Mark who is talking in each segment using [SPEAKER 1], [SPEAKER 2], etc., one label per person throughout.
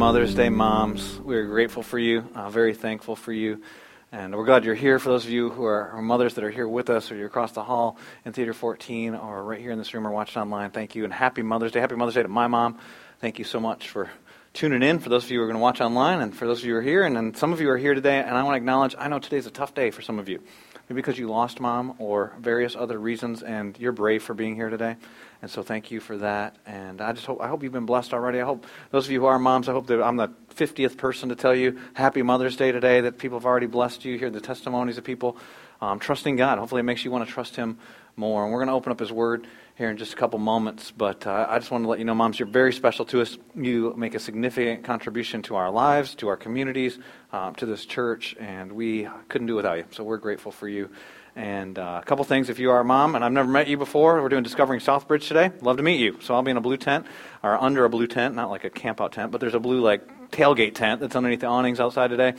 [SPEAKER 1] Mother's Day, moms. We are grateful for you, uh, very thankful for you. And we're glad you're here. For those of you who are, mothers that are here with us, or you're across the hall in Theater 14, or right here in this room, or watching online, thank you. And happy Mother's Day. Happy Mother's Day to my mom. Thank you so much for tuning in. For those of you who are going to watch online, and for those of you who are here, and then some of you are here today, and I want to acknowledge, I know today's a tough day for some of you. Maybe because you lost mom, or various other reasons, and you're brave for being here today. And so thank you for that. And I just hope I hope you've been blessed already. I hope those of you who are moms, I hope that I'm the 50th person to tell you Happy Mother's Day today. That people have already blessed you. Hear the testimonies of people um, trusting God. Hopefully, it makes you want to trust Him more. And we're going to open up His Word here in just a couple moments. But uh, I just want to let you know, moms, you're very special to us. You make a significant contribution to our lives, to our communities, um, to this church, and we couldn't do without you. So we're grateful for you. And uh, a couple things if you are a mom and I've never met you before, we're doing Discovering Southbridge today. Love to meet you. So I'll be in a blue tent, or under a blue tent, not like a campout tent, but there's a blue, like, tailgate tent that's underneath the awnings outside today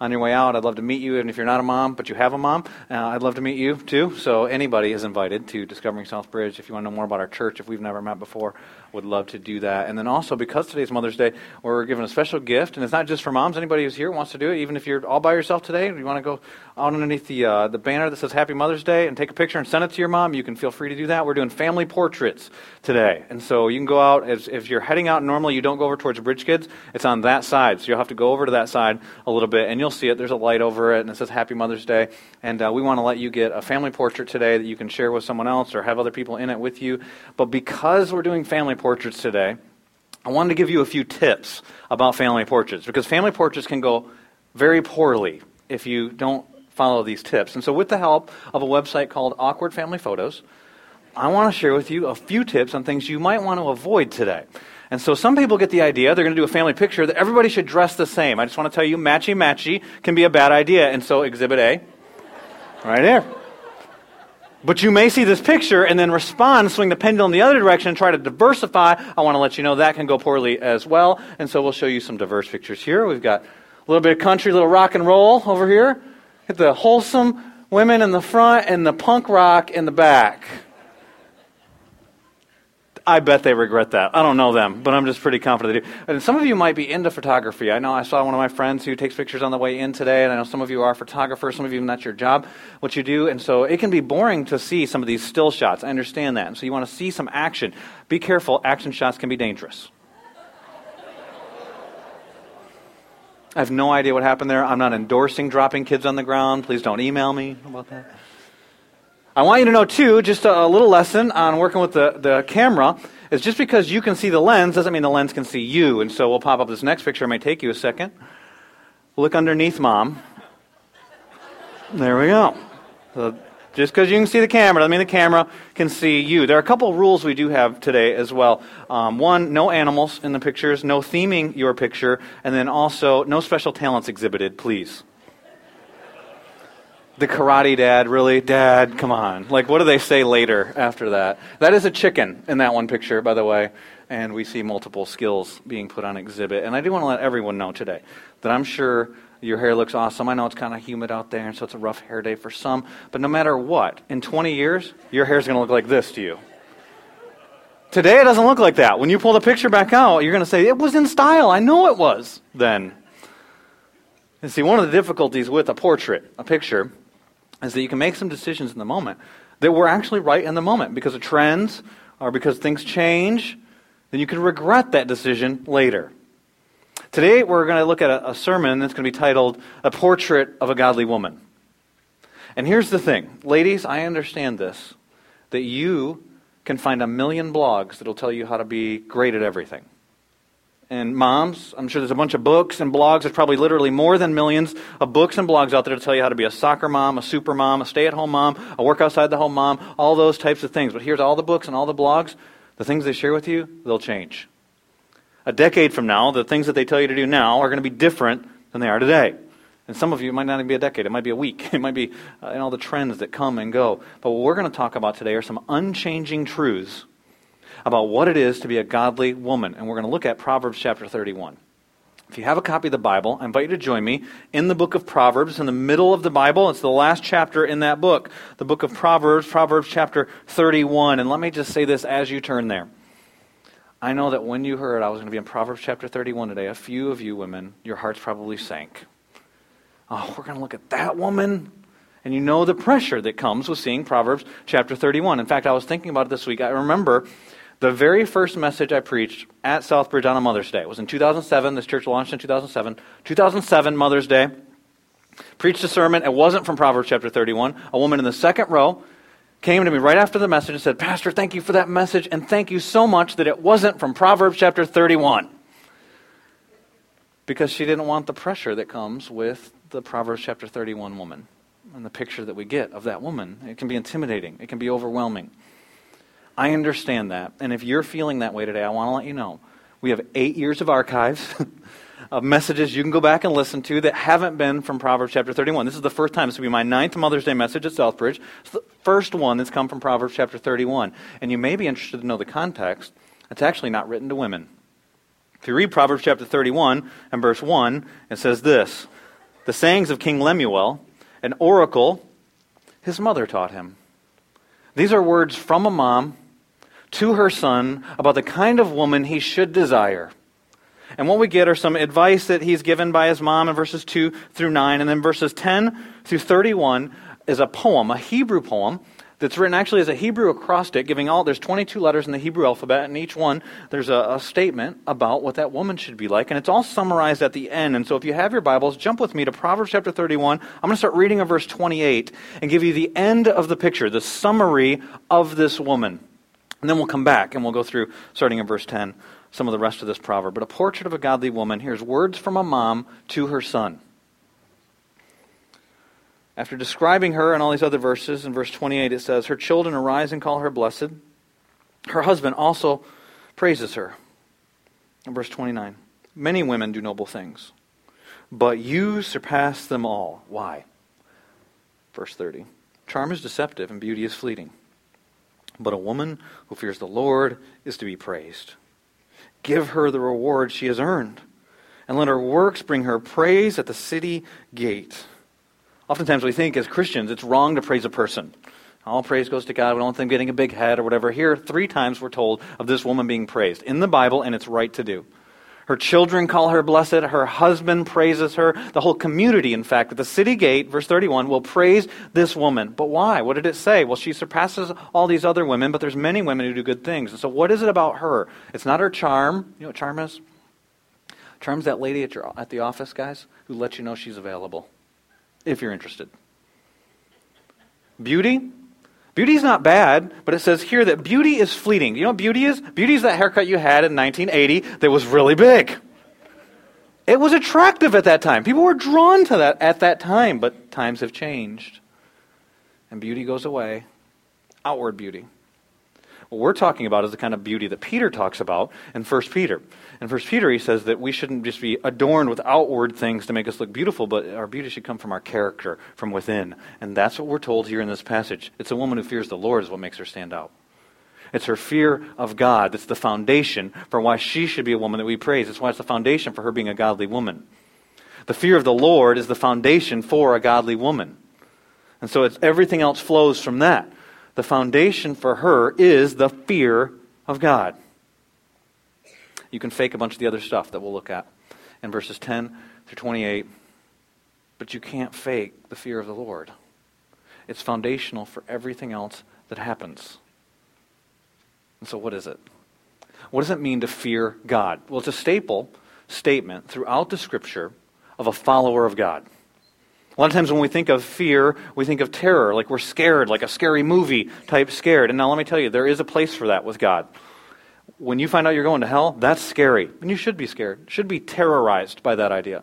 [SPEAKER 1] on your way out. I'd love to meet you. And if you're not a mom, but you have a mom, uh, I'd love to meet you too. So anybody is invited to Discovering Southbridge. If you want to know more about our church, if we've never met before, would love to do that. And then also, because today's Mother's Day, we're giving a special gift. And it's not just for moms. Anybody who's here wants to do it, even if you're all by yourself today, you want to go out underneath the, uh, the banner that says Happy Mother's Day and take a picture and send it to your mom, you can feel free to do that. We're doing family portraits today. And so you can go out, as, if you're heading out normally, you don't go over towards Bridge Kids, it's on that side. So you'll have to go over to that side a little bit, and you'll see it. There's a light over it, and it says Happy Mother's Day. And uh, we want to let you get a family portrait today that you can share with someone else or have other people in it with you. But because we're doing family portraits today, I wanted to give you a few tips about family portraits because family portraits can go very poorly if you don't follow these tips. And so, with the help of a website called Awkward Family Photos, I want to share with you a few tips on things you might want to avoid today. And so some people get the idea they're going to do a family picture that everybody should dress the same. I just want to tell you, matchy matchy can be a bad idea. And so exhibit A, right there. But you may see this picture and then respond, swing the pendulum the other direction, and try to diversify. I want to let you know that can go poorly as well. And so we'll show you some diverse pictures here. We've got a little bit of country, a little rock and roll over here. Hit the wholesome women in the front and the punk rock in the back. I bet they regret that. I don't know them, but I'm just pretty confident they do. And some of you might be into photography. I know I saw one of my friends who takes pictures on the way in today, and I know some of you are photographers. Some of you, that's your job, what you do. And so it can be boring to see some of these still shots. I understand that. And so you want to see some action. Be careful, action shots can be dangerous. I have no idea what happened there. I'm not endorsing dropping kids on the ground. Please don't email me about that. I want you to know, too, just a, a little lesson on working with the, the camera is just because you can see the lens doesn't mean the lens can see you. And so we'll pop up this next picture. It may take you a second. Look underneath mom. There we go. So just because you can see the camera doesn't mean the camera can see you. There are a couple of rules we do have today as well. Um, one, no animals in the pictures, no theming your picture, and then also no special talents exhibited, please the karate dad, really? Dad, come on. Like, what do they say later after that? That is a chicken in that one picture, by the way. And we see multiple skills being put on exhibit. And I do want to let everyone know today that I'm sure your hair looks awesome. I know it's kind of humid out there, and so it's a rough hair day for some. But no matter what, in 20 years, your hair is going to look like this to you. Today, it doesn't look like that. When you pull the picture back out, you're going to say, it was in style. I know it was then. And see, one of the difficulties with a portrait, a picture, is that you can make some decisions in the moment that were actually right in the moment because of trends or because things change, then you can regret that decision later. Today, we're going to look at a, a sermon that's going to be titled A Portrait of a Godly Woman. And here's the thing ladies, I understand this that you can find a million blogs that'll tell you how to be great at everything and moms. I'm sure there's a bunch of books and blogs. There's probably literally more than millions of books and blogs out there to tell you how to be a soccer mom, a super mom, a stay at home mom, a work outside the home mom, all those types of things. But here's all the books and all the blogs. The things they share with you, they'll change. A decade from now, the things that they tell you to do now are going to be different than they are today. And some of you, might not even be a decade. It might be a week. It might be uh, in all the trends that come and go. But what we're going to talk about today are some unchanging truths about what it is to be a godly woman. And we're going to look at Proverbs chapter 31. If you have a copy of the Bible, I invite you to join me in the book of Proverbs, in the middle of the Bible. It's the last chapter in that book, the book of Proverbs, Proverbs chapter 31. And let me just say this as you turn there. I know that when you heard I was going to be in Proverbs chapter 31 today, a few of you women, your hearts probably sank. Oh, we're going to look at that woman? And you know the pressure that comes with seeing Proverbs chapter 31. In fact, I was thinking about it this week. I remember the very first message I preached at Southbridge on a Mother's Day. Was in 2007. This church launched in 2007. 2007, Mother's Day. Preached a sermon. It wasn't from Proverbs chapter 31. A woman in the second row came to me right after the message and said, Pastor, thank you for that message, and thank you so much that it wasn't from Proverbs chapter 31. Because she didn't want the pressure that comes with the Proverbs chapter 31 woman and the picture that we get of that woman. It can be intimidating, it can be overwhelming. I understand that. And if you're feeling that way today, I want to let you know we have eight years of archives. of messages you can go back and listen to that haven't been from Proverbs chapter 31. This is the first time. This will be my ninth Mother's Day message at Southbridge. It's the first one that's come from Proverbs chapter 31. And you may be interested to know the context. It's actually not written to women. If you read Proverbs chapter 31 and verse 1, it says this The sayings of King Lemuel, an oracle his mother taught him. These are words from a mom to her son about the kind of woman he should desire. And what we get are some advice that he's given by his mom in verses 2 through 9. And then verses 10 through 31 is a poem, a Hebrew poem, that's written actually as a Hebrew acrostic, giving all, there's 22 letters in the Hebrew alphabet, and each one there's a, a statement about what that woman should be like. And it's all summarized at the end. And so if you have your Bibles, jump with me to Proverbs chapter 31. I'm going to start reading at verse 28 and give you the end of the picture, the summary of this woman. And then we'll come back and we'll go through, starting in verse 10, some of the rest of this proverb. But a portrait of a godly woman, here's words from a mom to her son. After describing her and all these other verses, in verse 28 it says, Her children arise and call her blessed. Her husband also praises her. In verse 29, many women do noble things, but you surpass them all. Why? Verse 30, charm is deceptive and beauty is fleeting. But a woman who fears the Lord is to be praised. Give her the reward she has earned, and let her works bring her praise at the city gate. Oftentimes we think as Christians it's wrong to praise a person. All praise goes to God. We don't them getting a big head or whatever. Here, three times we're told of this woman being praised in the Bible, and it's right to do. Her children call her blessed. Her husband praises her. The whole community, in fact, at the city gate, verse 31, will praise this woman. But why? What did it say? Well, she surpasses all these other women, but there's many women who do good things. And so what is it about her? It's not her charm. You know what charm is? Charm's that lady at, your, at the office, guys, who lets you know she's available, if you're interested. Beauty? Beauty's not bad, but it says here that beauty is fleeting. You know what beauty is? Beauty is that haircut you had in 1980 that was really big. It was attractive at that time. People were drawn to that at that time, but times have changed. And beauty goes away. Outward beauty. What we're talking about is the kind of beauty that Peter talks about in 1 Peter. In 1 Peter, he says that we shouldn't just be adorned with outward things to make us look beautiful, but our beauty should come from our character, from within. And that's what we're told here in this passage. It's a woman who fears the Lord is what makes her stand out. It's her fear of God that's the foundation for why she should be a woman that we praise. It's why it's the foundation for her being a godly woman. The fear of the Lord is the foundation for a godly woman. And so everything else flows from that. The foundation for her is the fear of God. You can fake a bunch of the other stuff that we'll look at in verses 10 through 28, but you can't fake the fear of the Lord. It's foundational for everything else that happens. And so, what is it? What does it mean to fear God? Well, it's a staple statement throughout the scripture of a follower of God. A lot of times when we think of fear, we think of terror, like we're scared, like a scary movie type scared. And now let me tell you, there is a place for that with God. When you find out you're going to hell, that's scary. And you should be scared, should be terrorized by that idea.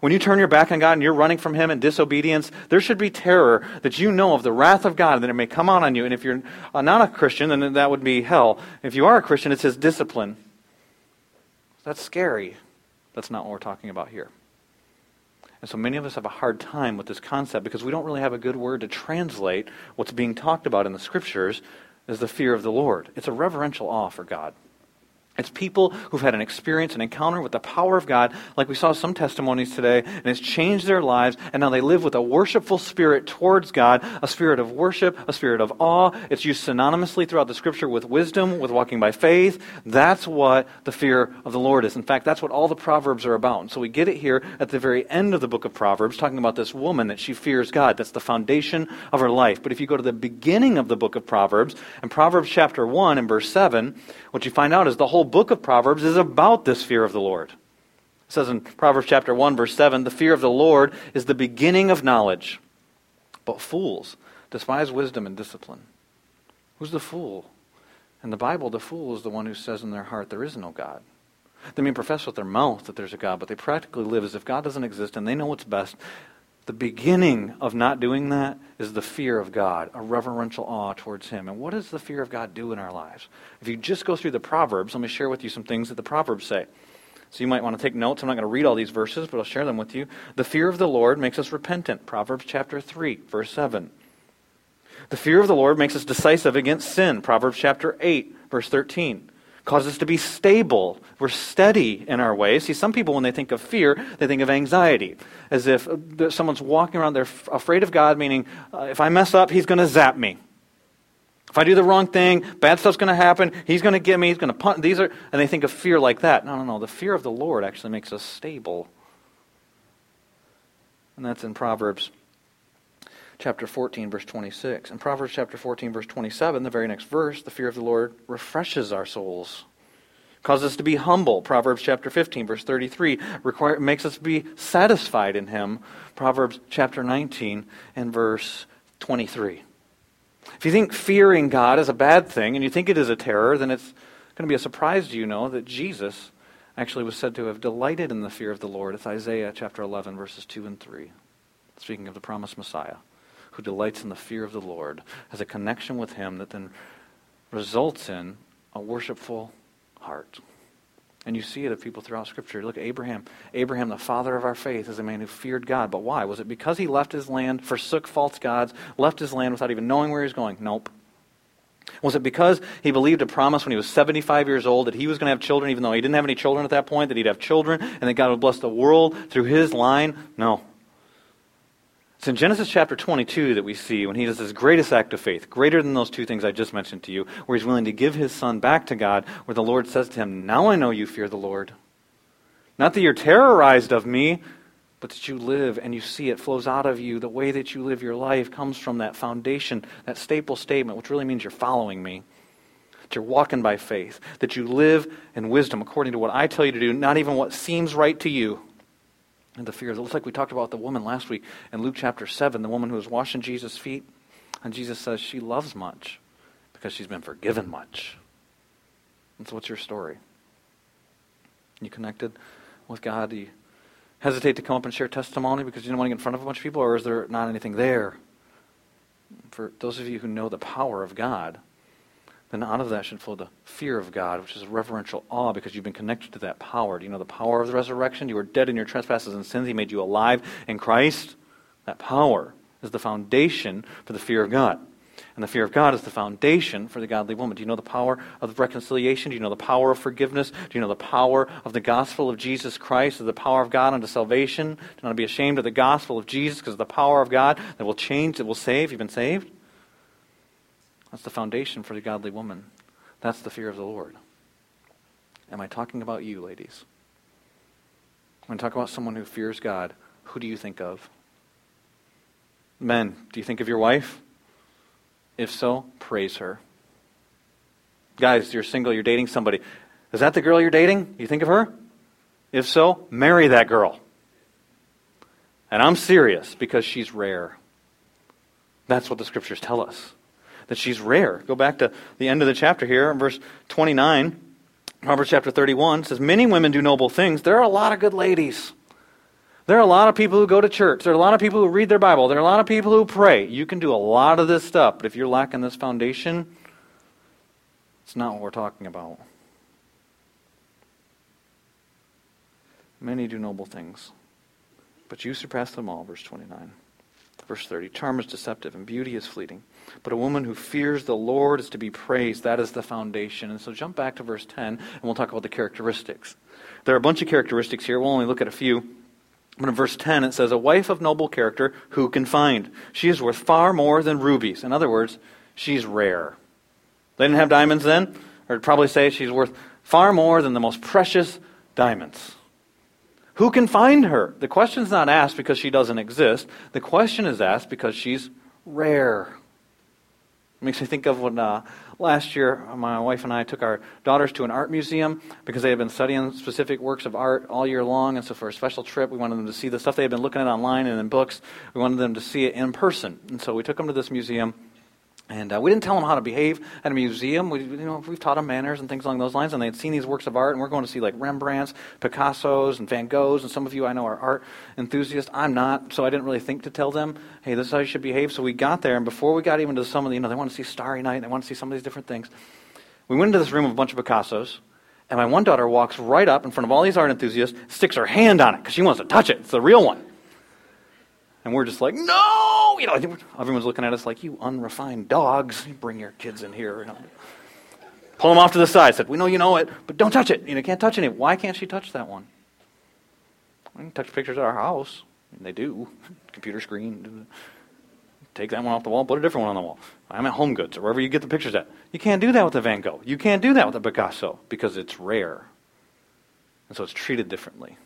[SPEAKER 1] When you turn your back on God and you're running from Him in disobedience, there should be terror that you know of the wrath of God and that it may come out on you. And if you're uh, not a Christian, then that would be hell. If you are a Christian, it's His discipline. That's scary. That's not what we're talking about here. And so many of us have a hard time with this concept because we don't really have a good word to translate what's being talked about in the scriptures as the fear of the Lord. It's a reverential awe for God. It's people who've had an experience, an encounter with the power of God, like we saw some testimonies today, and it's changed their lives, and now they live with a worshipful spirit towards God, a spirit of worship, a spirit of awe. It's used synonymously throughout the scripture with wisdom, with walking by faith. That's what the fear of the Lord is. In fact, that's what all the Proverbs are about. And so we get it here at the very end of the book of Proverbs, talking about this woman that she fears God. That's the foundation of her life. But if you go to the beginning of the book of Proverbs, and Proverbs chapter 1 and verse 7, what you find out is the whole book of Proverbs is about this fear of the Lord. It says in Proverbs chapter 1 verse 7, the fear of the Lord is the beginning of knowledge. But fools despise wisdom and discipline. Who's the fool? In the Bible, the fool is the one who says in their heart there is no God. They may profess with their mouth that there's a God, but they practically live as if God doesn't exist and they know what's best. The beginning of not doing that is the fear of God, a reverential awe towards Him. And what does the fear of God do in our lives? If you just go through the Proverbs, let me share with you some things that the Proverbs say. So you might want to take notes. I'm not going to read all these verses, but I'll share them with you. The fear of the Lord makes us repentant. Proverbs chapter 3, verse 7. The fear of the Lord makes us decisive against sin. Proverbs chapter 8, verse 13 causes us to be stable. We're steady in our ways. See, some people, when they think of fear, they think of anxiety, as if someone's walking around, they're afraid of God, meaning, uh, if I mess up, He's going to zap me. If I do the wrong thing, bad stuff's going to happen. He's going to get me. He's going to punt. These are, and they think of fear like that. No, no, no. The fear of the Lord actually makes us stable. And that's in Proverbs chapter 14, verse 26. In Proverbs chapter 14, verse 27, the very next verse, the fear of the Lord refreshes our souls, causes us to be humble. Proverbs chapter 15, verse 33, require, makes us be satisfied in Him. Proverbs chapter 19 and verse 23. If you think fearing God is a bad thing and you think it is a terror, then it's going to be a surprise to you know that Jesus actually was said to have delighted in the fear of the Lord. It's Isaiah chapter 11, verses 2 and 3. Speaking of the promised Messiah who delights in the fear of the Lord, has a connection with Him that then results in a worshipful heart. And you see it of people throughout Scripture. Look at Abraham. Abraham, the father of our faith, is a man who feared God. But why? Was it because he left his land, forsook false gods, left his land without even knowing where he was going? Nope. Was it because he believed a promise when he was 75 years old that he was going to have children, even though he didn't have any children at that point, that he'd have children, and that God would bless the world through his line? No. It's in Genesis chapter 22 that we see when he does his greatest act of faith, greater than those two things I just mentioned to you, where he's willing to give his son back to God, where the Lord says to him, Now I know you fear the Lord. Not that you're terrorized of me, but that you live and you see it flows out of you. The way that you live your life comes from that foundation, that staple statement, which really means you're following me. That you're walking by faith. That you live in wisdom according to what I tell you to do, not even what seems right to you and the fear. It looks like we talked about the woman last week in Luke chapter 7, the woman who was washing Jesus' feet. And Jesus says she loves much because she's been forgiven much. And so, what's your story? You connected with God? Do you hesitate to come up and share testimony because you don't want to get in front of a bunch of people, or is there not anything there? For those of you who know the power of God, then out of that should flow the fear of God, which is a reverential awe because you've been connected to that power. Do you know the power of the resurrection? You were dead in your trespasses and sins. He made you alive in Christ. That power is the foundation for the fear of God. And the fear of God is the foundation for the godly woman. Do you know the power of reconciliation? Do you know the power of forgiveness? Do you know the power of the gospel of Jesus Christ, of the power of God unto salvation? Do not be ashamed of the gospel of Jesus because of the power of God that will change, that will save. You've been saved? That's the foundation for the godly woman. That's the fear of the Lord. Am I talking about you, ladies? When I talk about someone who fears God, who do you think of? Men, do you think of your wife? If so, praise her. Guys, you're single, you're dating somebody. Is that the girl you're dating? You think of her? If so, marry that girl. And I'm serious because she's rare. That's what the scriptures tell us that she's rare. Go back to the end of the chapter here, verse 29. Proverbs chapter 31 says, Many women do noble things. There are a lot of good ladies. There are a lot of people who go to church. There are a lot of people who read their Bible. There are a lot of people who pray. You can do a lot of this stuff, but if you're lacking this foundation, it's not what we're talking about. Many do noble things, but you surpass them all, verse 29. Verse 30 Charm is deceptive and beauty is fleeting. But a woman who fears the Lord is to be praised. That is the foundation. And so jump back to verse 10 and we'll talk about the characteristics. There are a bunch of characteristics here. We'll only look at a few. But in verse 10 it says, A wife of noble character who can find? She is worth far more than rubies. In other words, she's rare. They didn't have diamonds then, or probably say she's worth far more than the most precious diamonds. Who can find her? The question's not asked because she doesn't exist. The question is asked because she's rare. Makes me think of when uh, last year my wife and I took our daughters to an art museum because they had been studying specific works of art all year long. And so for a special trip, we wanted them to see the stuff they had been looking at online and in books. We wanted them to see it in person. And so we took them to this museum and uh, we didn't tell them how to behave at a museum. We, you know, we've taught them manners and things along those lines. And they had seen these works of art, and we're going to see like Rembrandts, Picassos, and Van Goghs. And some of you I know are art enthusiasts. I'm not, so I didn't really think to tell them, hey, this is how you should behave. So we got there, and before we got even to some of the, you know, they want to see Starry Night, they want to see some of these different things. We went into this room with a bunch of Picassos, and my one daughter walks right up in front of all these art enthusiasts, sticks her hand on it because she wants to touch it. It's the real one. And we're just like, no! You know, everyone's looking at us like, you unrefined dogs. Bring your kids in here. Pull them off to the side. Said, we know you know it, but don't touch it. You know, can't touch it. Why can't she touch that one? We can touch pictures at our house. And they do. Computer screen. Take that one off the wall, put a different one on the wall. I'm at Home Goods or wherever you get the pictures at. You can't do that with a Van Gogh. You can't do that with a Picasso because it's rare. And so it's treated differently.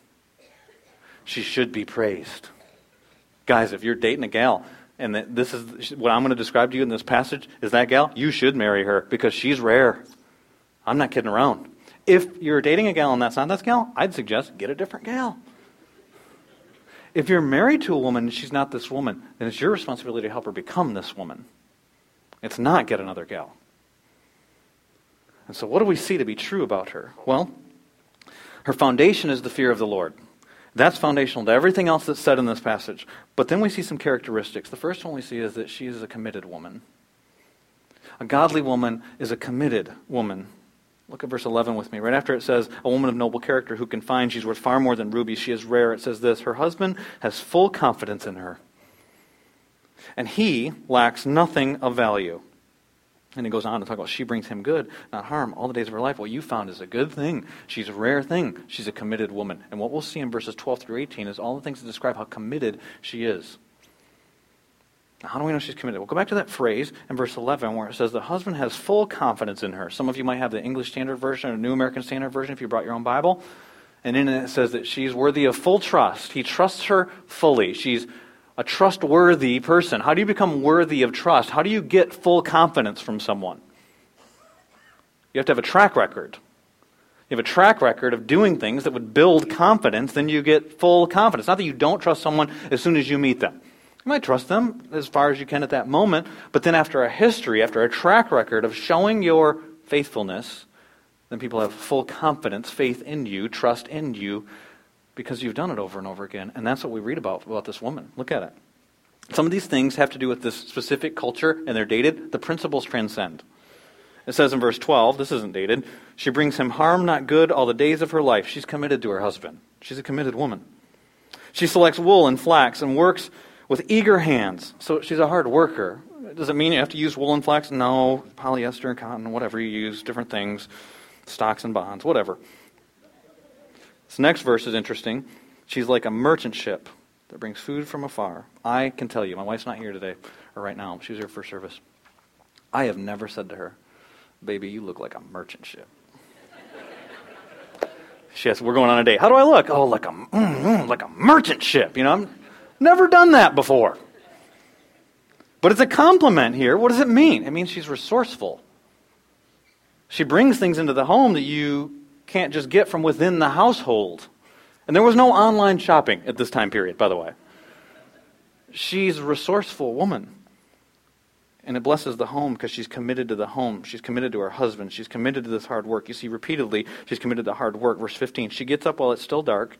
[SPEAKER 1] She should be praised. Guys, if you're dating a gal and this is what I'm going to describe to you in this passage is that gal, you should marry her because she's rare. I'm not kidding around. If you're dating a gal and that's not that gal, I'd suggest get a different gal. If you're married to a woman and she's not this woman, then it's your responsibility to help her become this woman. It's not get another gal. And so, what do we see to be true about her? Well, her foundation is the fear of the Lord. That's foundational to everything else that's said in this passage. But then we see some characteristics. The first one we see is that she is a committed woman. A godly woman is a committed woman. Look at verse 11 with me. Right after it says, A woman of noble character who can find, she's worth far more than rubies, she is rare. It says this Her husband has full confidence in her, and he lacks nothing of value. And he goes on to talk about she brings him good, not harm, all the days of her life. What you found is a good thing. She's a rare thing. She's a committed woman. And what we'll see in verses 12 through 18 is all the things that describe how committed she is. Now, how do we know she's committed? We'll go back to that phrase in verse 11 where it says, The husband has full confidence in her. Some of you might have the English Standard Version or New American Standard Version if you brought your own Bible. And in it, it says that she's worthy of full trust. He trusts her fully. She's a trustworthy person? How do you become worthy of trust? How do you get full confidence from someone? You have to have a track record. You have a track record of doing things that would build confidence, then you get full confidence. Not that you don't trust someone as soon as you meet them. You might trust them as far as you can at that moment, but then after a history, after a track record of showing your faithfulness, then people have full confidence, faith in you, trust in you, because you've done it over and over again. And that's what we read about about this woman. Look at it. Some of these things have to do with this specific culture and they're dated. The principles transcend. It says in verse 12, this isn't dated, she brings him harm, not good, all the days of her life. She's committed to her husband. She's a committed woman. She selects wool and flax and works with eager hands. So she's a hard worker. Does it mean you have to use wool and flax? No. Polyester and cotton, whatever you use, different things, stocks and bonds, whatever. This next verse is interesting. She's like a merchant ship that brings food from afar. I can tell you, my wife's not here today or right now. She was here for service. I have never said to her, Baby, you look like a merchant ship. she says, We're going on a date. How do I look? Oh, like a, mm, mm, like a merchant ship. You know, I've never done that before. But it's a compliment here. What does it mean? It means she's resourceful. She brings things into the home that you can't just get from within the household. And there was no online shopping at this time period, by the way. She's a resourceful woman. And it blesses the home because she's committed to the home. She's committed to her husband. She's committed to this hard work. You see, repeatedly, she's committed to hard work. Verse 15 She gets up while it's still dark,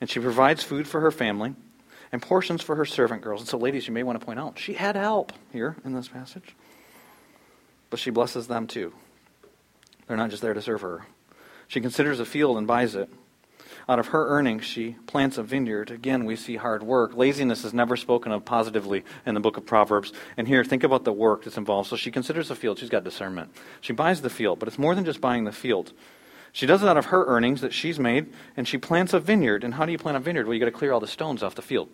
[SPEAKER 1] and she provides food for her family and portions for her servant girls. And so, ladies, you may want to point out, she had help here in this passage. But she blesses them too. They're not just there to serve her, she considers a field and buys it. Out of her earnings, she plants a vineyard. Again, we see hard work. Laziness is never spoken of positively in the book of Proverbs. And here, think about the work that's involved. So she considers the field. She's got discernment. She buys the field, but it's more than just buying the field. She does it out of her earnings that she's made, and she plants a vineyard. And how do you plant a vineyard? Well, you got to clear all the stones off the field.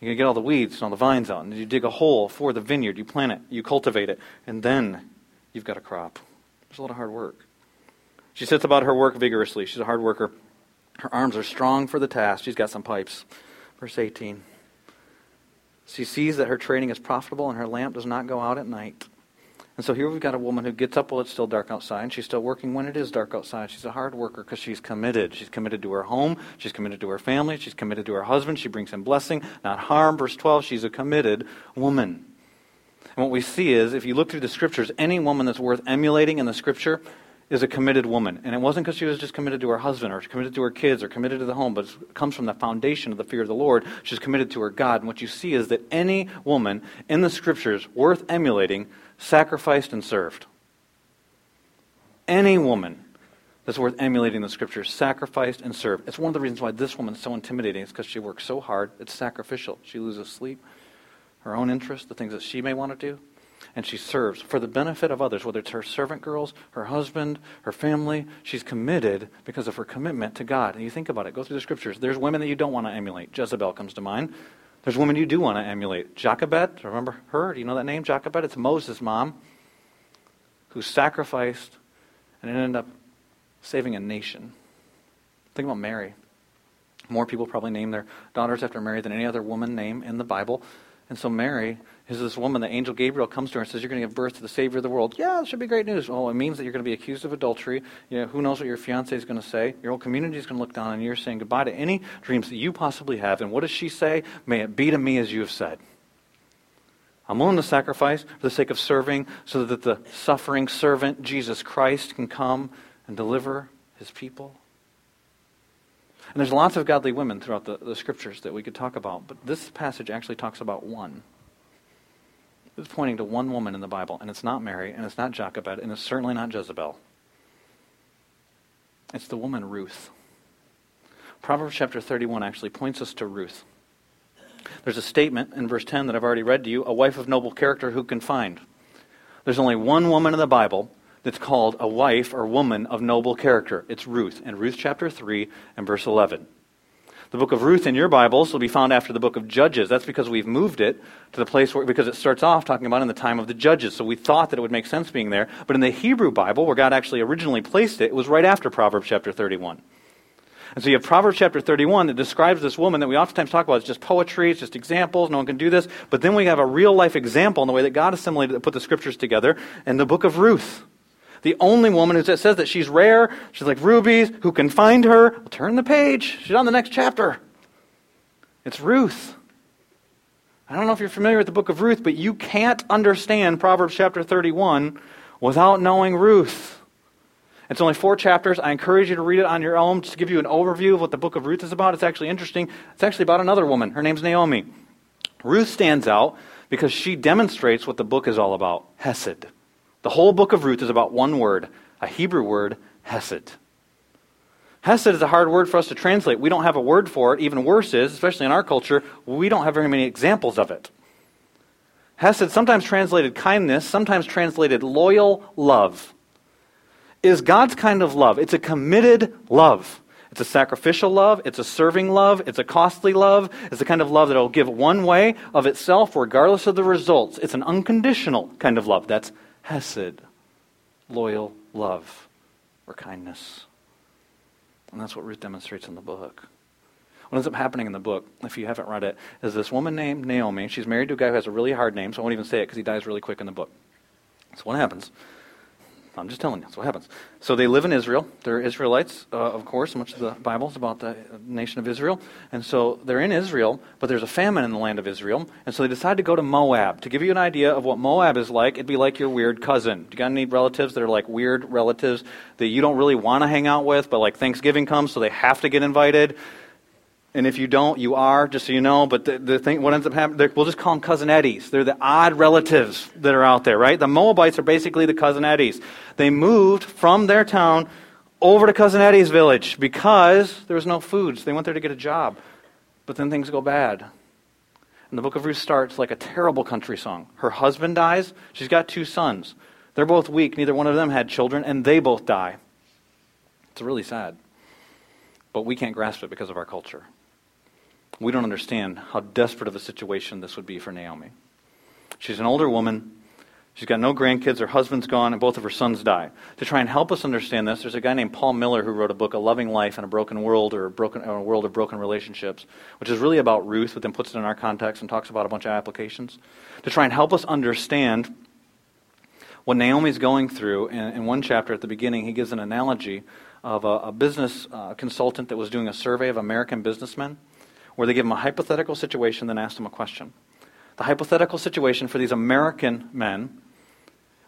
[SPEAKER 1] You got to get all the weeds and all the vines out. And you dig a hole for the vineyard. You plant it, you cultivate it, and then you've got a crop. There's a lot of hard work. She sets about her work vigorously. She's a hard worker. Her arms are strong for the task. She's got some pipes. Verse 18. She sees that her trading is profitable and her lamp does not go out at night. And so here we've got a woman who gets up while it's still dark outside, and she's still working when it is dark outside. She's a hard worker because she's committed. She's committed to her home. She's committed to her family. She's committed to her husband. She brings him blessing, not harm. Verse 12, she's a committed woman. And what we see is, if you look through the scriptures, any woman that's worth emulating in the scripture is a committed woman. And it wasn't because she was just committed to her husband or committed to her kids or committed to the home, but it comes from the foundation of the fear of the Lord. She's committed to her God. And what you see is that any woman in the scriptures worth emulating sacrificed and served. Any woman that's worth emulating the scriptures sacrificed and served. It's one of the reasons why this woman is so intimidating. It's because she works so hard. It's sacrificial. She loses sleep, her own interests, the things that she may want to do and she serves for the benefit of others, whether it's her servant girls, her husband, her family. She's committed because of her commitment to God. And you think about it, go through the scriptures. There's women that you don't want to emulate. Jezebel comes to mind. There's women you do want to emulate. Jochebed, remember her? Do you know that name, Jochebed? It's Moses' mom who sacrificed and ended up saving a nation. Think about Mary. More people probably name their daughters after Mary than any other woman name in the Bible. And so Mary is this woman, the angel Gabriel comes to her and says, You're going to give birth to the Savior of the world. Yeah, it should be great news. Oh, it means that you're going to be accused of adultery. You know, who knows what your fiance is going to say? Your whole community is going to look down on you. You're saying goodbye to any dreams that you possibly have. And what does she say? May it be to me as you have said. I'm willing to sacrifice for the sake of serving so that the suffering servant, Jesus Christ, can come and deliver his people. And there's lots of godly women throughout the, the scriptures that we could talk about, but this passage actually talks about one. It's pointing to one woman in the Bible, and it's not Mary, and it's not Jochebed, and it's certainly not Jezebel. It's the woman Ruth. Proverbs chapter 31 actually points us to Ruth. There's a statement in verse 10 that I've already read to you a wife of noble character who can find. There's only one woman in the Bible that's called a wife or woman of noble character. It's Ruth, in Ruth chapter 3 and verse 11. The book of Ruth in your Bibles will be found after the book of Judges. That's because we've moved it to the place where, because it starts off talking about in the time of the Judges. So we thought that it would make sense being there. But in the Hebrew Bible, where God actually originally placed it, it was right after Proverbs chapter 31. And so you have Proverbs chapter 31 that describes this woman that we oftentimes talk about. It's just poetry, it's just examples, no one can do this. But then we have a real life example in the way that God assimilated, put the scriptures together in the book of Ruth the only woman who says that she's rare, she's like rubies, who can find her. Well, turn the page. She's on the next chapter. It's Ruth. I don't know if you're familiar with the book of Ruth, but you can't understand Proverbs chapter 31 without knowing Ruth. It's only four chapters. I encourage you to read it on your own, just to give you an overview of what the book of Ruth is about. It's actually interesting. It's actually about another woman. Her name's Naomi. Ruth stands out because she demonstrates what the book is all about Hesed. The whole book of Ruth is about one word, a Hebrew word, Hesed. Hesed is a hard word for us to translate. We don't have a word for it. Even worse is, especially in our culture, we don't have very many examples of it. Hesed, sometimes translated kindness, sometimes translated loyal love, is God's kind of love. It's a committed love. It's a sacrificial love. It's a serving love. It's a costly love. It's the kind of love that will give one way of itself regardless of the results. It's an unconditional kind of love. That's hesed, loyal love, or kindness. And that's what Ruth demonstrates in the book. What ends up happening in the book, if you haven't read it, is this woman named Naomi. She's married to a guy who has a really hard name, so I won't even say it because he dies really quick in the book. So what happens I'm just telling you. That's what happens. So they live in Israel. They're Israelites, uh, of course. Much of the Bible is about the nation of Israel. And so they're in Israel, but there's a famine in the land of Israel. And so they decide to go to Moab. To give you an idea of what Moab is like, it'd be like your weird cousin. You got any relatives that are like weird relatives that you don't really want to hang out with, but like Thanksgiving comes, so they have to get invited? And if you don't, you are, just so you know. But the, the thing, what ends up happening, we'll just call them cousin Eddies. They're the odd relatives that are out there, right? The Moabites are basically the cousin Eddies. They moved from their town over to Cousin Eddie's village because there was no food. So they went there to get a job. But then things go bad. And the book of Ruth starts like a terrible country song. Her husband dies. She's got two sons. They're both weak. Neither one of them had children, and they both die. It's really sad. But we can't grasp it because of our culture. We don't understand how desperate of a situation this would be for Naomi. She's an older woman. She's got no grandkids. Her husband's gone, and both of her sons die. To try and help us understand this, there's a guy named Paul Miller who wrote a book, A Loving Life in a Broken World, or a, broken, a World of Broken Relationships, which is really about Ruth, but then puts it in our context and talks about a bunch of applications. To try and help us understand what Naomi's going through, in, in one chapter at the beginning, he gives an analogy of a, a business uh, consultant that was doing a survey of American businessmen, where they give them a hypothetical situation, then asked them a question. The hypothetical situation for these American men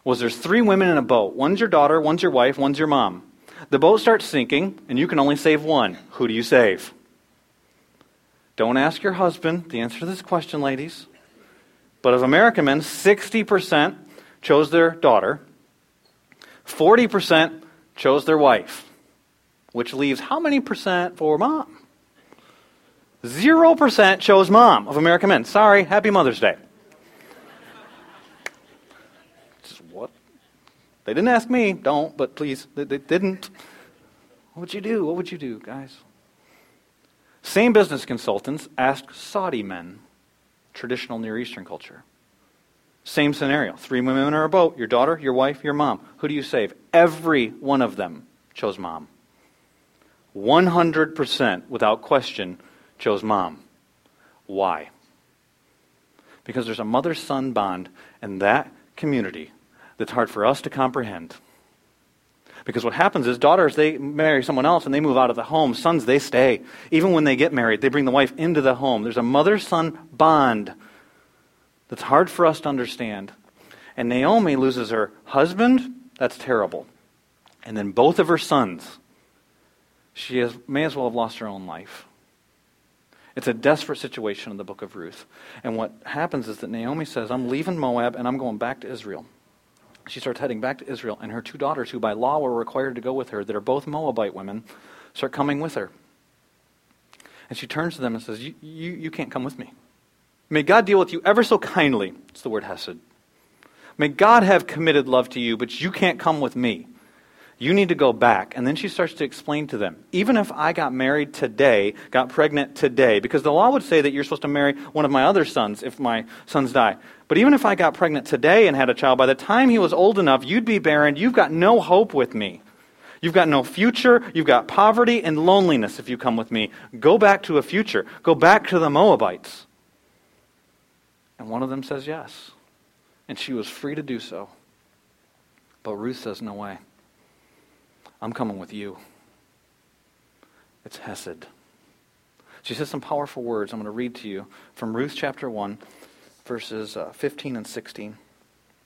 [SPEAKER 1] was there's three women in a boat. One's your daughter, one's your wife, one's your mom. The boat starts sinking, and you can only save one. Who do you save? Don't ask your husband the answer to this question, ladies. But of American men, 60% chose their daughter, 40% chose their wife, which leaves how many percent for mom? 0% chose mom of American men. Sorry, happy Mother's Day. What? They didn't ask me, don't, but please, they, they didn't. What would you do? What would you do, guys? Same business consultants asked Saudi men, traditional Near Eastern culture. Same scenario. Three women in a boat your daughter, your wife, your mom. Who do you save? Every one of them chose mom. 100% without question chose mom. Why? Because there's a mother son bond in that community that's hard for us to comprehend. Because what happens is daughters, they marry someone else and they move out of the home. Sons, they stay. Even when they get married, they bring the wife into the home. There's a mother son bond that's hard for us to understand. And Naomi loses her husband. That's terrible. And then both of her sons. She has, may as well have lost her own life. It's a desperate situation in the book of Ruth. And what happens is that Naomi says, I'm leaving Moab and I'm going back to Israel she starts heading back to Israel, and her two daughters, who by law were required to go with her, that are both Moabite women, start coming with her. And she turns to them and says, You, you, can't come with me. May God deal with you ever so kindly. It's the word hesed. May God have committed love to you, but you can't come with me. You need to go back. And then she starts to explain to them even if I got married today, got pregnant today, because the law would say that you're supposed to marry one of my other sons if my sons die. But even if I got pregnant today and had a child, by the time he was old enough, you'd be barren. You've got no hope with me. You've got no future. You've got poverty and loneliness if you come with me. Go back to a future. Go back to the Moabites. And one of them says yes. And she was free to do so. But Ruth says, no way. I'm coming with you. It's Hesed. She says some powerful words I'm going to read to you from Ruth chapter 1, verses uh, 15 and 16,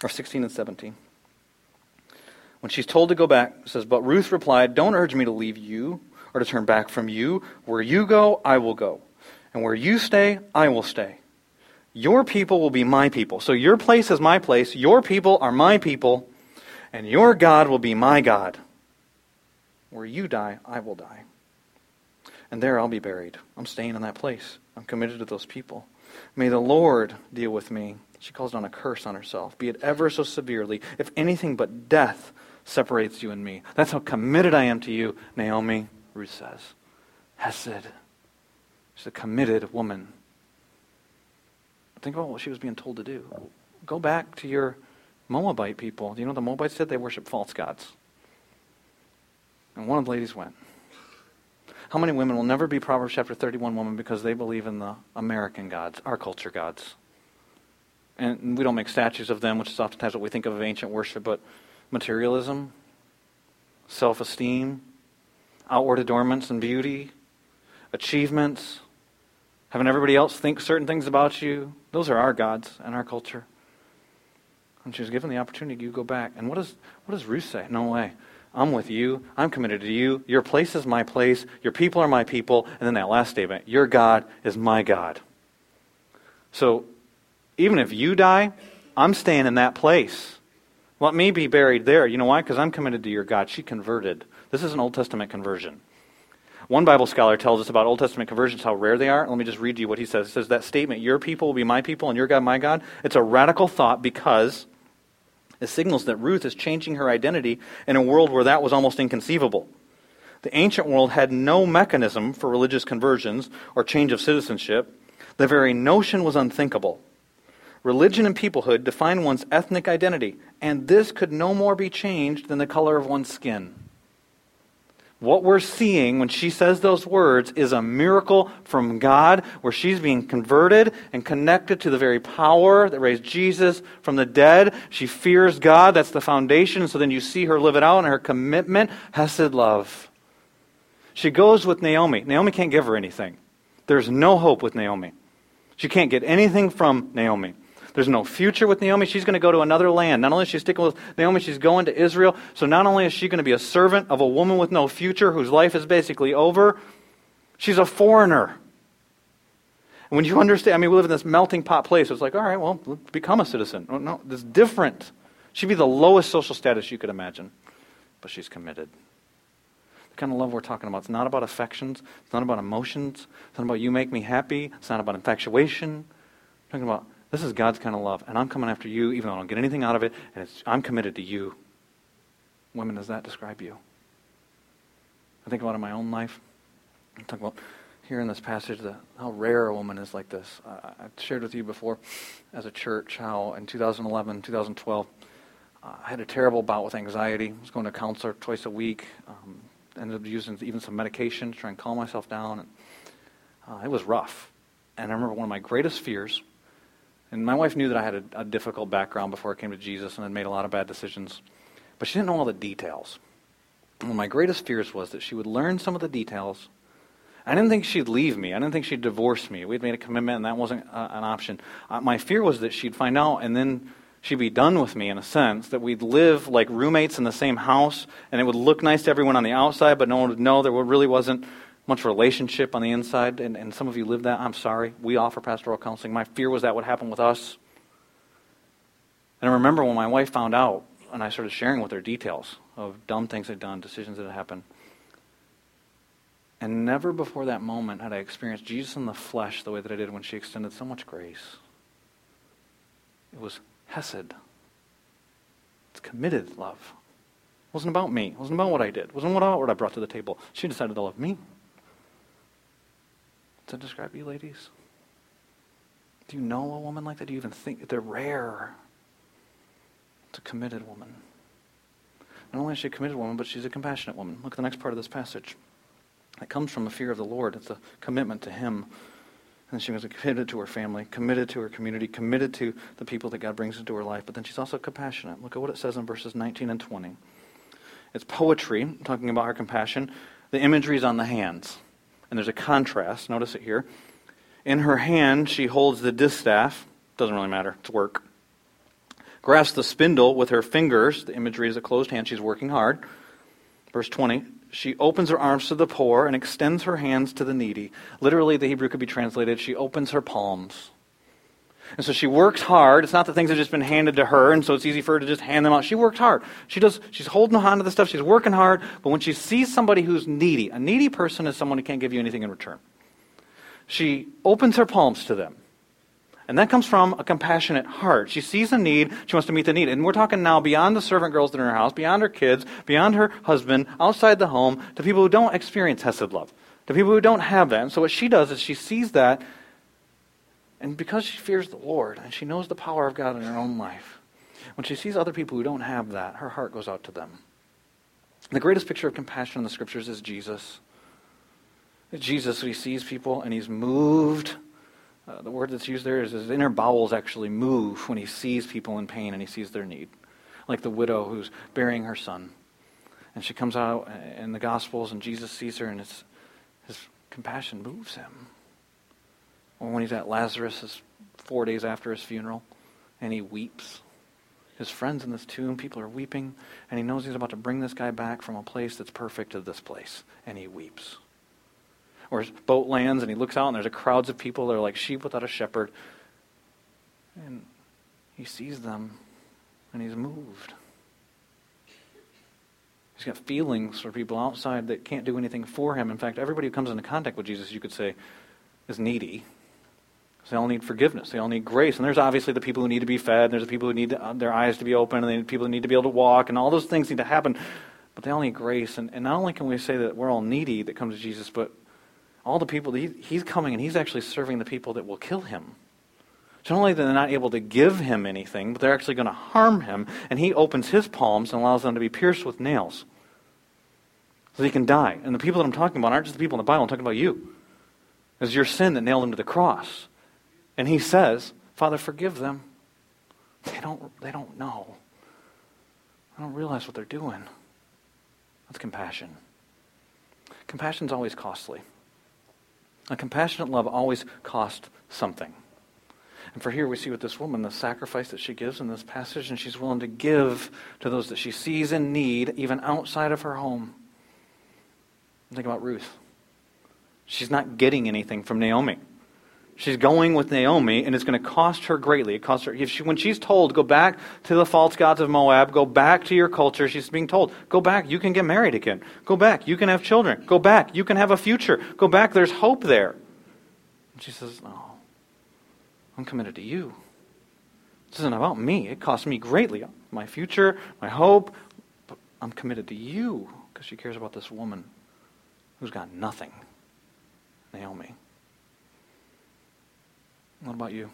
[SPEAKER 1] or 16 and 17. When she's told to go back, says, But Ruth replied, Don't urge me to leave you or to turn back from you. Where you go, I will go. And where you stay, I will stay. Your people will be my people. So your place is my place. Your people are my people. And your God will be my God. Where you die, I will die. And there I'll be buried. I'm staying in that place. I'm committed to those people. May the Lord deal with me. She calls down a curse on herself, be it ever so severely, if anything but death separates you and me. That's how committed I am to you, Naomi, Ruth says. Hesed. She's a committed woman. Think about what she was being told to do. Go back to your Moabite people. Do you know the Moabites did? They worship false gods. And one of the ladies went. How many women will never be Proverbs chapter 31 women because they believe in the American gods, our culture gods? And we don't make statues of them, which is oftentimes what we think of ancient worship, but materialism, self esteem, outward adornments and beauty, achievements, having everybody else think certain things about you. Those are our gods and our culture. And she was given the opportunity to go back. And what does, what does Ruth say? No way. I'm with you. I'm committed to you. Your place is my place. Your people are my people. And then that last statement Your God is my God. So even if you die, I'm staying in that place. Let me be buried there. You know why? Because I'm committed to your God. She converted. This is an Old Testament conversion. One Bible scholar tells us about Old Testament conversions, how rare they are. Let me just read you what he says. He says that statement, your people will be my people and your God my God, it's a radical thought because it signals that Ruth is changing her identity in a world where that was almost inconceivable. The ancient world had no mechanism for religious conversions or change of citizenship. The very notion was unthinkable. Religion and peoplehood define one's ethnic identity, and this could no more be changed than the color of one's skin. What we're seeing when she says those words is a miracle from God where she's being converted and connected to the very power that raised Jesus from the dead. She fears God. That's the foundation. So then you see her live it out and her commitment, Hesed love. She goes with Naomi. Naomi can't give her anything. There's no hope with Naomi. She can't get anything from Naomi. There's no future with Naomi. She's going to go to another land. Not only is she sticking with Naomi, she's going to Israel. So not only is she going to be a servant of a woman with no future whose life is basically over, she's a foreigner. And when you understand, I mean, we live in this melting pot place. It's like, all right, well, become a citizen. Oh, no, it's different. She'd be the lowest social status you could imagine, but she's committed. The kind of love we're talking about. It's not about affections. It's not about emotions. It's not about you make me happy. It's not about infatuation. We're talking about this is God's kind of love, and I'm coming after you even though I don't get anything out of it, and I'm committed to you. Women, does that describe you? I think about in my own life. I talk about here in this passage the, how rare a woman is like this. I've shared with you before as a church how in 2011, 2012, uh, I had a terrible bout with anxiety. I was going to a counselor twice a week. Um, ended up using even some medication to try and calm myself down. And, uh, it was rough. And I remember one of my greatest fears and my wife knew that I had a, a difficult background before I came to Jesus and had made a lot of bad decisions. But she didn't know all the details. Of my greatest fears was that she would learn some of the details. I didn't think she'd leave me. I didn't think she'd divorce me. We'd made a commitment, and that wasn't uh, an option. Uh, my fear was that she'd find out, and then she'd be done with me in a sense, that we'd live like roommates in the same house, and it would look nice to everyone on the outside, but no one would know there really wasn't much relationship on the inside, and, and some of you live that. I'm sorry. We offer pastoral counseling. My fear was that would happen with us. And I remember when my wife found out, and I started sharing with her details of dumb things I'd done, decisions that had happened. And never before that moment had I experienced Jesus in the flesh the way that I did when she extended so much grace. It was Hesed. It's committed love. It wasn't about me. It wasn't about what I did. It wasn't about what I brought to the table. She decided to love me. That describe you, ladies? Do you know a woman like that? Do you even think they're rare? It's a committed woman. Not only is she a committed woman, but she's a compassionate woman. Look at the next part of this passage. It comes from a fear of the Lord. It's a commitment to Him. And she was committed to her family, committed to her community, committed to the people that God brings into her life. But then she's also compassionate. Look at what it says in verses 19 and 20. It's poetry, talking about her compassion. The imagery is on the hands and there's a contrast. Notice it here. In her hand, she holds the distaff. Doesn't really matter, it's work. Grasps the spindle with her fingers. The imagery is a closed hand. She's working hard. Verse 20. She opens her arms to the poor and extends her hands to the needy. Literally, the Hebrew could be translated she opens her palms. And so she works hard. It's not that things have just been handed to her, and so it's easy for her to just hand them out. She works hard. She does. She's holding on to the stuff. She's working hard. But when she sees somebody who's needy, a needy person is someone who can't give you anything in return. She opens her palms to them. And that comes from a compassionate heart. She sees a need, she wants to meet the need. And we're talking now beyond the servant girls that are in her house, beyond her kids, beyond her husband, outside the home, to people who don't experience Hesed love, to people who don't have that. And so what she does is she sees that and because she fears the Lord and she knows the power of God in her own life, when she sees other people who don't have that, her heart goes out to them. The greatest picture of compassion in the scriptures is Jesus. Jesus, he sees people and he's moved. Uh, the word that's used there is his inner bowels actually move when he sees people in pain and he sees their need. Like the widow who's burying her son. And she comes out in the Gospels and Jesus sees her and his, his compassion moves him. Or when he's at Lazarus' four days after his funeral, and he weeps. His friends in this tomb, people are weeping, and he knows he's about to bring this guy back from a place that's perfect to this place, and he weeps. Or his boat lands, and he looks out, and there's a crowds of people that are like sheep without a shepherd, and he sees them, and he's moved. He's got feelings for people outside that can't do anything for him. In fact, everybody who comes into contact with Jesus, you could say, is needy. They all need forgiveness. They all need grace. And there's obviously the people who need to be fed. There's the people who need to, uh, their eyes to be open. And the people who need to be able to walk. And all those things need to happen. But they all need grace. And, and not only can we say that we're all needy that come to Jesus, but all the people, he, he's coming and he's actually serving the people that will kill him. So not only that they're not able to give him anything, but they're actually going to harm him. And he opens his palms and allows them to be pierced with nails so he can die. And the people that I'm talking about aren't just the people in the Bible, I'm talking about you. It's your sin that nailed him to the cross. And he says, Father, forgive them. They don't, they don't know. I don't realize what they're doing. That's compassion. Compassion's always costly. A compassionate love always costs something. And for here we see with this woman the sacrifice that she gives in this passage, and she's willing to give to those that she sees in need, even outside of her home. Think about Ruth. She's not getting anything from Naomi. She's going with Naomi, and it's going to cost her greatly. It costs her if she, when she's told, "Go back to the false gods of Moab. Go back to your culture." She's being told, "Go back. You can get married again. Go back. You can have children. Go back. You can have a future. Go back. There's hope there." And she says, "No, I'm committed to you. This isn't about me. It costs me greatly. My future, my hope, but I'm committed to you because she cares about this woman who's got nothing, Naomi." What about you?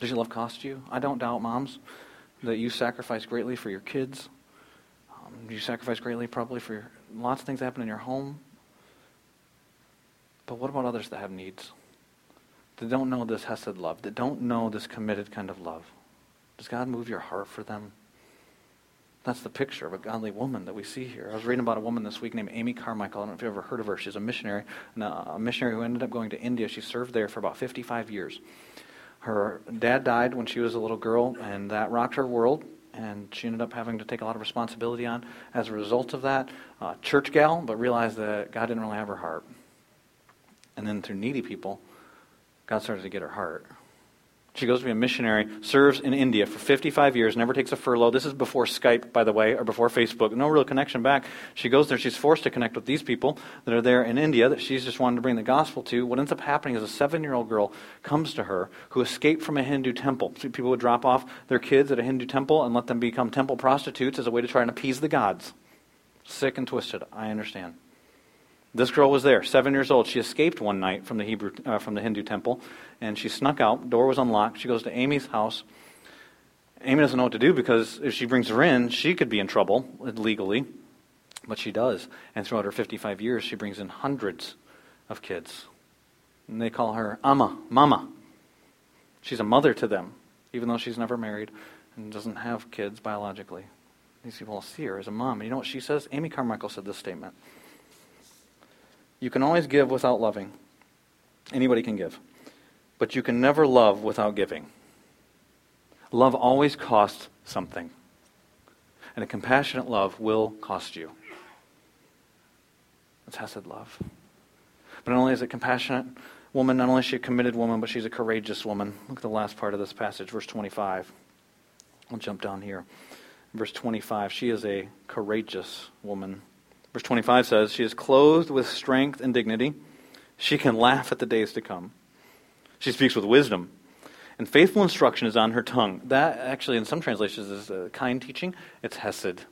[SPEAKER 1] Does your love cost you? I don't doubt, moms, that you sacrifice greatly for your kids. Um, you sacrifice greatly probably for your, lots of things that happen in your home. But what about others that have needs? That don't know this Hesed love, that don't know this committed kind of love? Does God move your heart for them? That's the picture of a godly woman that we see here. I was reading about a woman this week named Amy Carmichael. I don't know if you've ever heard of her. She's a missionary, a missionary who ended up going to India. She served there for about 55 years. Her dad died when she was a little girl, and that rocked her world. And she ended up having to take a lot of responsibility on as a result of that. Uh, church gal, but realized that God didn't really have her heart. And then through needy people, God started to get her heart. She goes to be a missionary, serves in India for 55 years, never takes a furlough. This is before Skype, by the way, or before Facebook. No real connection back. She goes there. She's forced to connect with these people that are there in India that she's just wanted to bring the gospel to. What ends up happening is a seven year old girl comes to her who escaped from a Hindu temple. people would drop off their kids at a Hindu temple and let them become temple prostitutes as a way to try and appease the gods. Sick and twisted. I understand. This girl was there, seven years old. She escaped one night from the Hebrew, uh, from the Hindu temple, and she snuck out. Door was unlocked. She goes to Amy's house. Amy doesn't know what to do because if she brings her in, she could be in trouble legally, but she does. And throughout her 55 years, she brings in hundreds of kids, and they call her Amma, Mama. She's a mother to them, even though she's never married and doesn't have kids biologically. These people see her as a mom. And you know what she says? Amy Carmichael said this statement. You can always give without loving. Anybody can give. But you can never love without giving. Love always costs something. And a compassionate love will cost you. That's Hesed love. But not only is it compassionate woman, not only is she a committed woman, but she's a courageous woman. Look at the last part of this passage, verse 25. I'll jump down here. Verse 25. She is a courageous woman. Verse 25 says, She is clothed with strength and dignity. She can laugh at the days to come. She speaks with wisdom. And faithful instruction is on her tongue. That actually, in some translations, is kind teaching. It's Hesed.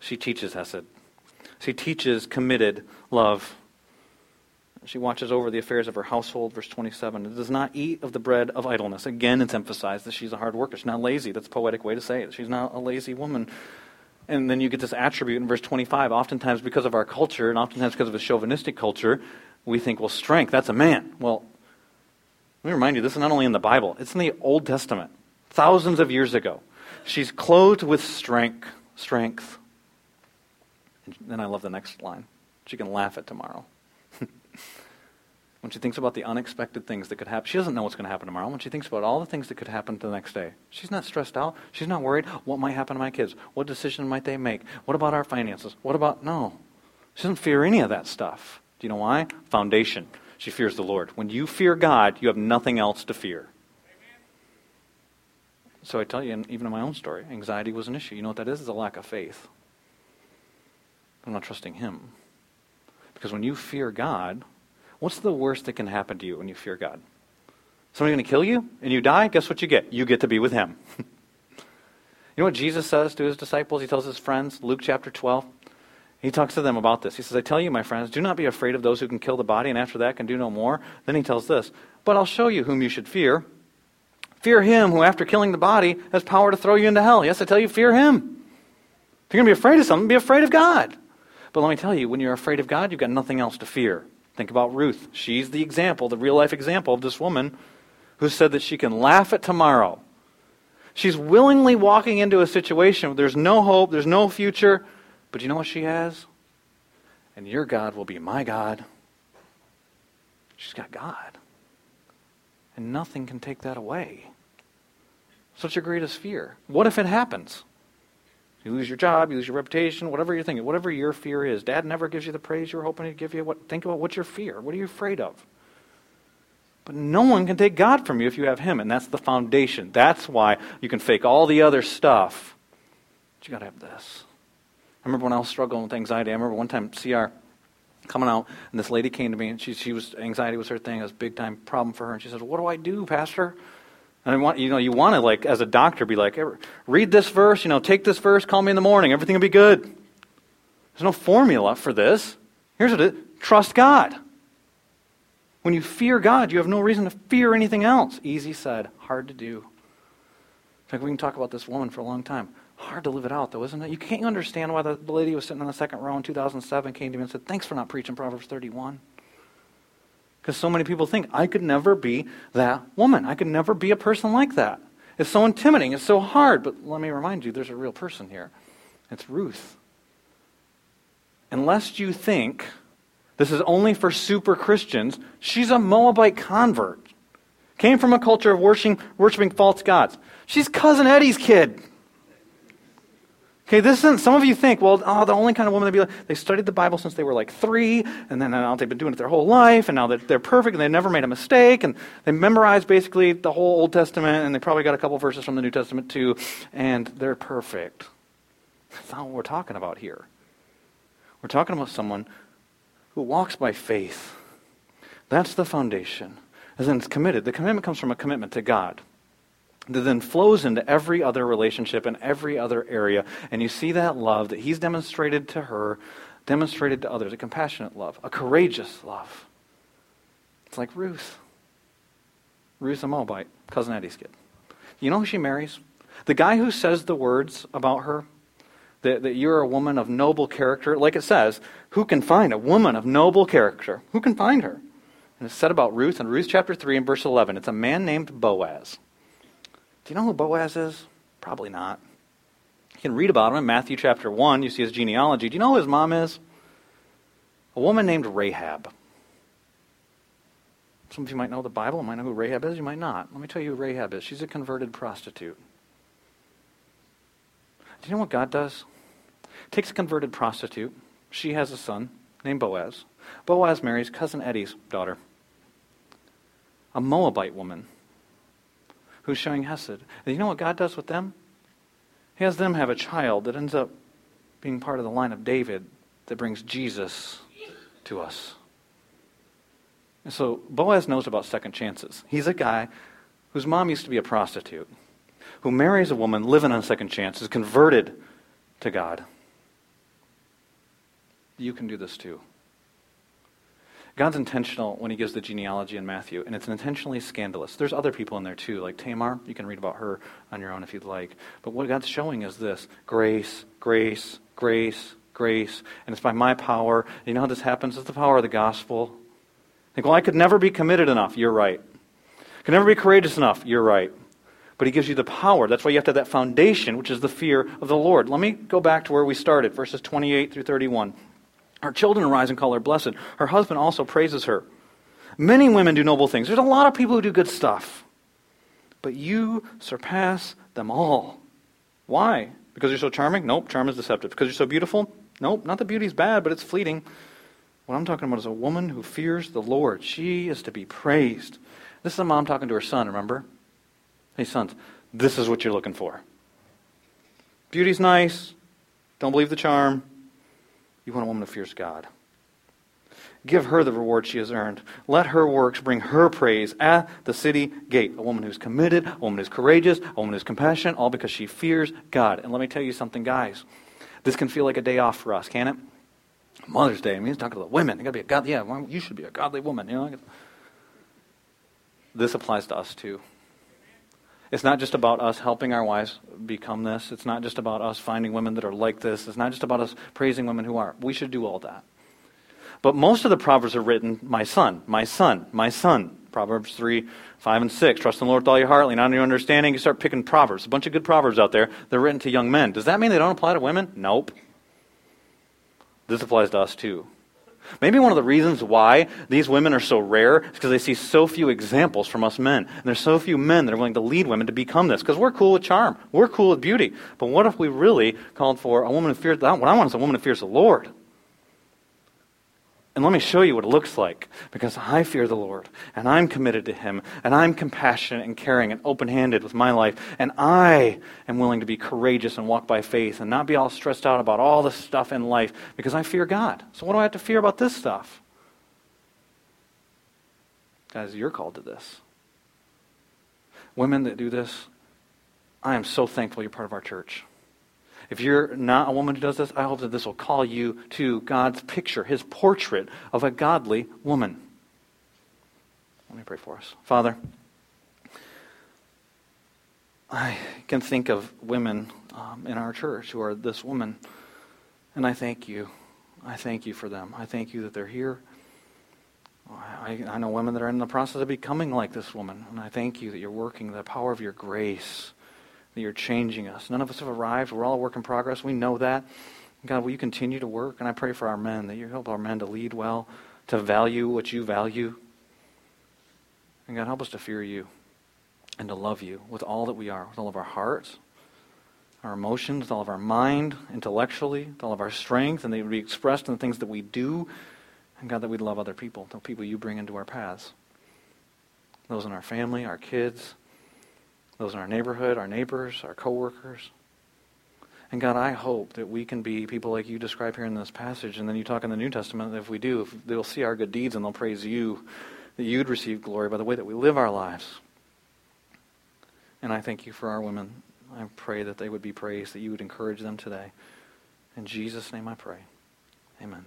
[SPEAKER 1] She teaches Hesed. She teaches committed love. She watches over the affairs of her household. Verse 27. It does not eat of the bread of idleness. Again, it's emphasized that she's a hard worker. She's not lazy. That's a poetic way to say it. She's not a lazy woman. And then you get this attribute in verse 25. Oftentimes, because of our culture, and oftentimes because of a chauvinistic culture, we think, well, strength, that's a man. Well, let me remind you, this is not only in the Bible, it's in the Old Testament, thousands of years ago. She's clothed with strength. Strength. And then I love the next line. She can laugh at tomorrow. When she thinks about the unexpected things that could happen, she doesn't know what's going to happen tomorrow. When she thinks about all the things that could happen the next day, she's not stressed out. She's not worried. What might happen to my kids? What decision might they make? What about our finances? What about. No. She doesn't fear any of that stuff. Do you know why? Foundation. She fears the Lord. When you fear God, you have nothing else to fear. Amen. So I tell you, even in my own story, anxiety was an issue. You know what that is? It's a lack of faith. I'm not trusting Him. Because when you fear God, what's the worst that can happen to you when you fear God? Somebody's going to kill you and you die? Guess what you get? You get to be with Him. you know what Jesus says to His disciples? He tells His friends, Luke chapter 12. He talks to them about this. He says, I tell you, my friends, do not be afraid of those who can kill the body and after that can do no more. Then he tells this, But I'll show you whom you should fear. Fear him who, after killing the body, has power to throw you into hell. Yes, I tell you, fear him. If you're going to be afraid of something, be afraid of God. But let me tell you, when you're afraid of God, you've got nothing else to fear. Think about Ruth. She's the example, the real life example of this woman who said that she can laugh at tomorrow. She's willingly walking into a situation where there's no hope, there's no future, but you know what she has? And your God will be my God. She's got God. And nothing can take that away. Such your greatest fear. What if it happens? You lose your job, you lose your reputation, whatever you're thinking, whatever your fear is. Dad never gives you the praise you were hoping he'd give you. What, think about what's your fear? What are you afraid of? But no one can take God from you if you have Him, and that's the foundation. That's why you can fake all the other stuff. But you got to have this. I remember when I was struggling with anxiety. I remember one time CR coming out, and this lady came to me, and she, she was anxiety was her thing. It was a big time problem for her, and she said, "What do I do, Pastor?" And I want, you know, you want to, like, as a doctor, be like, read this verse, you know, take this verse, call me in the morning, everything will be good. There's no formula for this. Here's what it is trust God. When you fear God, you have no reason to fear anything else. Easy said, hard to do. Fact, we can talk about this woman for a long time. Hard to live it out, though, isn't it? You can't understand why the lady was sitting in the second row in 2007 came to me and said, Thanks for not preaching Proverbs 31. Because so many people think, I could never be that woman. I could never be a person like that. It's so intimidating. It's so hard. But let me remind you, there's a real person here. It's Ruth. Unless you think this is only for super Christians, she's a Moabite convert. Came from a culture of worshiping, worshiping false gods. She's cousin Eddie's kid. Okay, this isn't, some of you think, well, oh, the only kind of woman they'd be like, they studied the Bible since they were like three, and then now they've been doing it their whole life, and now they're, they're perfect, and they've never made a mistake, and they memorized basically the whole Old Testament, and they probably got a couple verses from the New Testament too, and they're perfect. That's not what we're talking about here. We're talking about someone who walks by faith. That's the foundation. And then it's committed. The commitment comes from a commitment to God that then flows into every other relationship and every other area. And you see that love that he's demonstrated to her, demonstrated to others, a compassionate love, a courageous love. It's like Ruth. Ruth the Moabite, cousin Eddie's kid. You know who she marries? The guy who says the words about her, that, that you're a woman of noble character, like it says, who can find a woman of noble character? Who can find her? And it's said about Ruth in Ruth chapter 3 and verse 11. It's a man named Boaz. Do you know who Boaz is? Probably not. You can read about him in Matthew chapter 1. You see his genealogy. Do you know who his mom is? A woman named Rahab. Some of you might know the Bible, might know who Rahab is, you might not. Let me tell you who Rahab is. She's a converted prostitute. Do you know what God does? Takes a converted prostitute. She has a son named Boaz. Boaz marries cousin Eddie's daughter, a Moabite woman who's showing Hesed. And you know what God does with them? He has them have a child that ends up being part of the line of David that brings Jesus to us. And so Boaz knows about second chances. He's a guy whose mom used to be a prostitute, who marries a woman living on second chances, converted to God. You can do this too. God's intentional when he gives the genealogy in Matthew, and it's intentionally scandalous. There's other people in there too, like Tamar. You can read about her on your own if you'd like. But what God's showing is this grace, grace, grace, grace, and it's by my power. You know how this happens? It's the power of the gospel. Think, well, I could never be committed enough. You're right. Could never be courageous enough. You're right. But he gives you the power. That's why you have to have that foundation, which is the fear of the Lord. Let me go back to where we started, verses 28 through 31. Her children arise and call her blessed. Her husband also praises her. Many women do noble things. There's a lot of people who do good stuff. But you surpass them all. Why? Because you're so charming? Nope, charm is deceptive. Because you're so beautiful? Nope, not that beauty's bad, but it's fleeting. What I'm talking about is a woman who fears the Lord. She is to be praised. This is a mom talking to her son, remember? Hey, sons, this is what you're looking for. Beauty's nice. Don't believe the charm. You want a woman who fears God. Give her the reward she has earned. Let her works bring her praise at the city gate. A woman who's committed, a woman who's courageous, a woman who's compassionate, all because she fears God. And let me tell you something, guys. This can feel like a day off for us, can it? Mother's Day. I mean, he's talking to the women. You got to be a god. Yeah, you should be a godly woman. You know. This applies to us too. It's not just about us helping our wives become this. It's not just about us finding women that are like this. It's not just about us praising women who are. We should do all that. But most of the Proverbs are written, my son, my son, my son. Proverbs 3, 5, and 6. Trust in the Lord with all your heart, lean on your understanding. You start picking Proverbs. A bunch of good Proverbs out there. They're written to young men. Does that mean they don't apply to women? Nope. This applies to us too. Maybe one of the reasons why these women are so rare is because they see so few examples from us men. And there's so few men that are willing to lead women to become this. Because we're cool with charm. We're cool with beauty. But what if we really called for a woman who fears, what I want is a woman who fears the Lord. And let me show you what it looks like because I fear the Lord and I'm committed to Him and I'm compassionate and caring and open handed with my life and I am willing to be courageous and walk by faith and not be all stressed out about all the stuff in life because I fear God. So, what do I have to fear about this stuff? Guys, you're called to this. Women that do this, I am so thankful you're part of our church. If you're not a woman who does this, I hope that this will call you to God's picture, his portrait of a godly woman. Let me pray for us. Father, I can think of women um, in our church who are this woman, and I thank you. I thank you for them. I thank you that they're here. I, I know women that are in the process of becoming like this woman, and I thank you that you're working the power of your grace that you're changing us. None of us have arrived. We're all a work in progress. We know that. God, will you continue to work? And I pray for our men that you help our men to lead well, to value what you value. And God, help us to fear you and to love you with all that we are, with all of our hearts, our emotions, with all of our mind, intellectually, with all of our strength, and they would be expressed in the things that we do. And God, that we'd love other people, the people you bring into our paths. Those in our family, our kids, those in our neighborhood, our neighbors, our coworkers. And God, I hope that we can be people like you describe here in this passage, and then you talk in the New Testament that if we do, if they'll see our good deeds and they'll praise you, that you'd receive glory by the way that we live our lives. And I thank you for our women. I pray that they would be praised, that you would encourage them today. In Jesus' name I pray. Amen.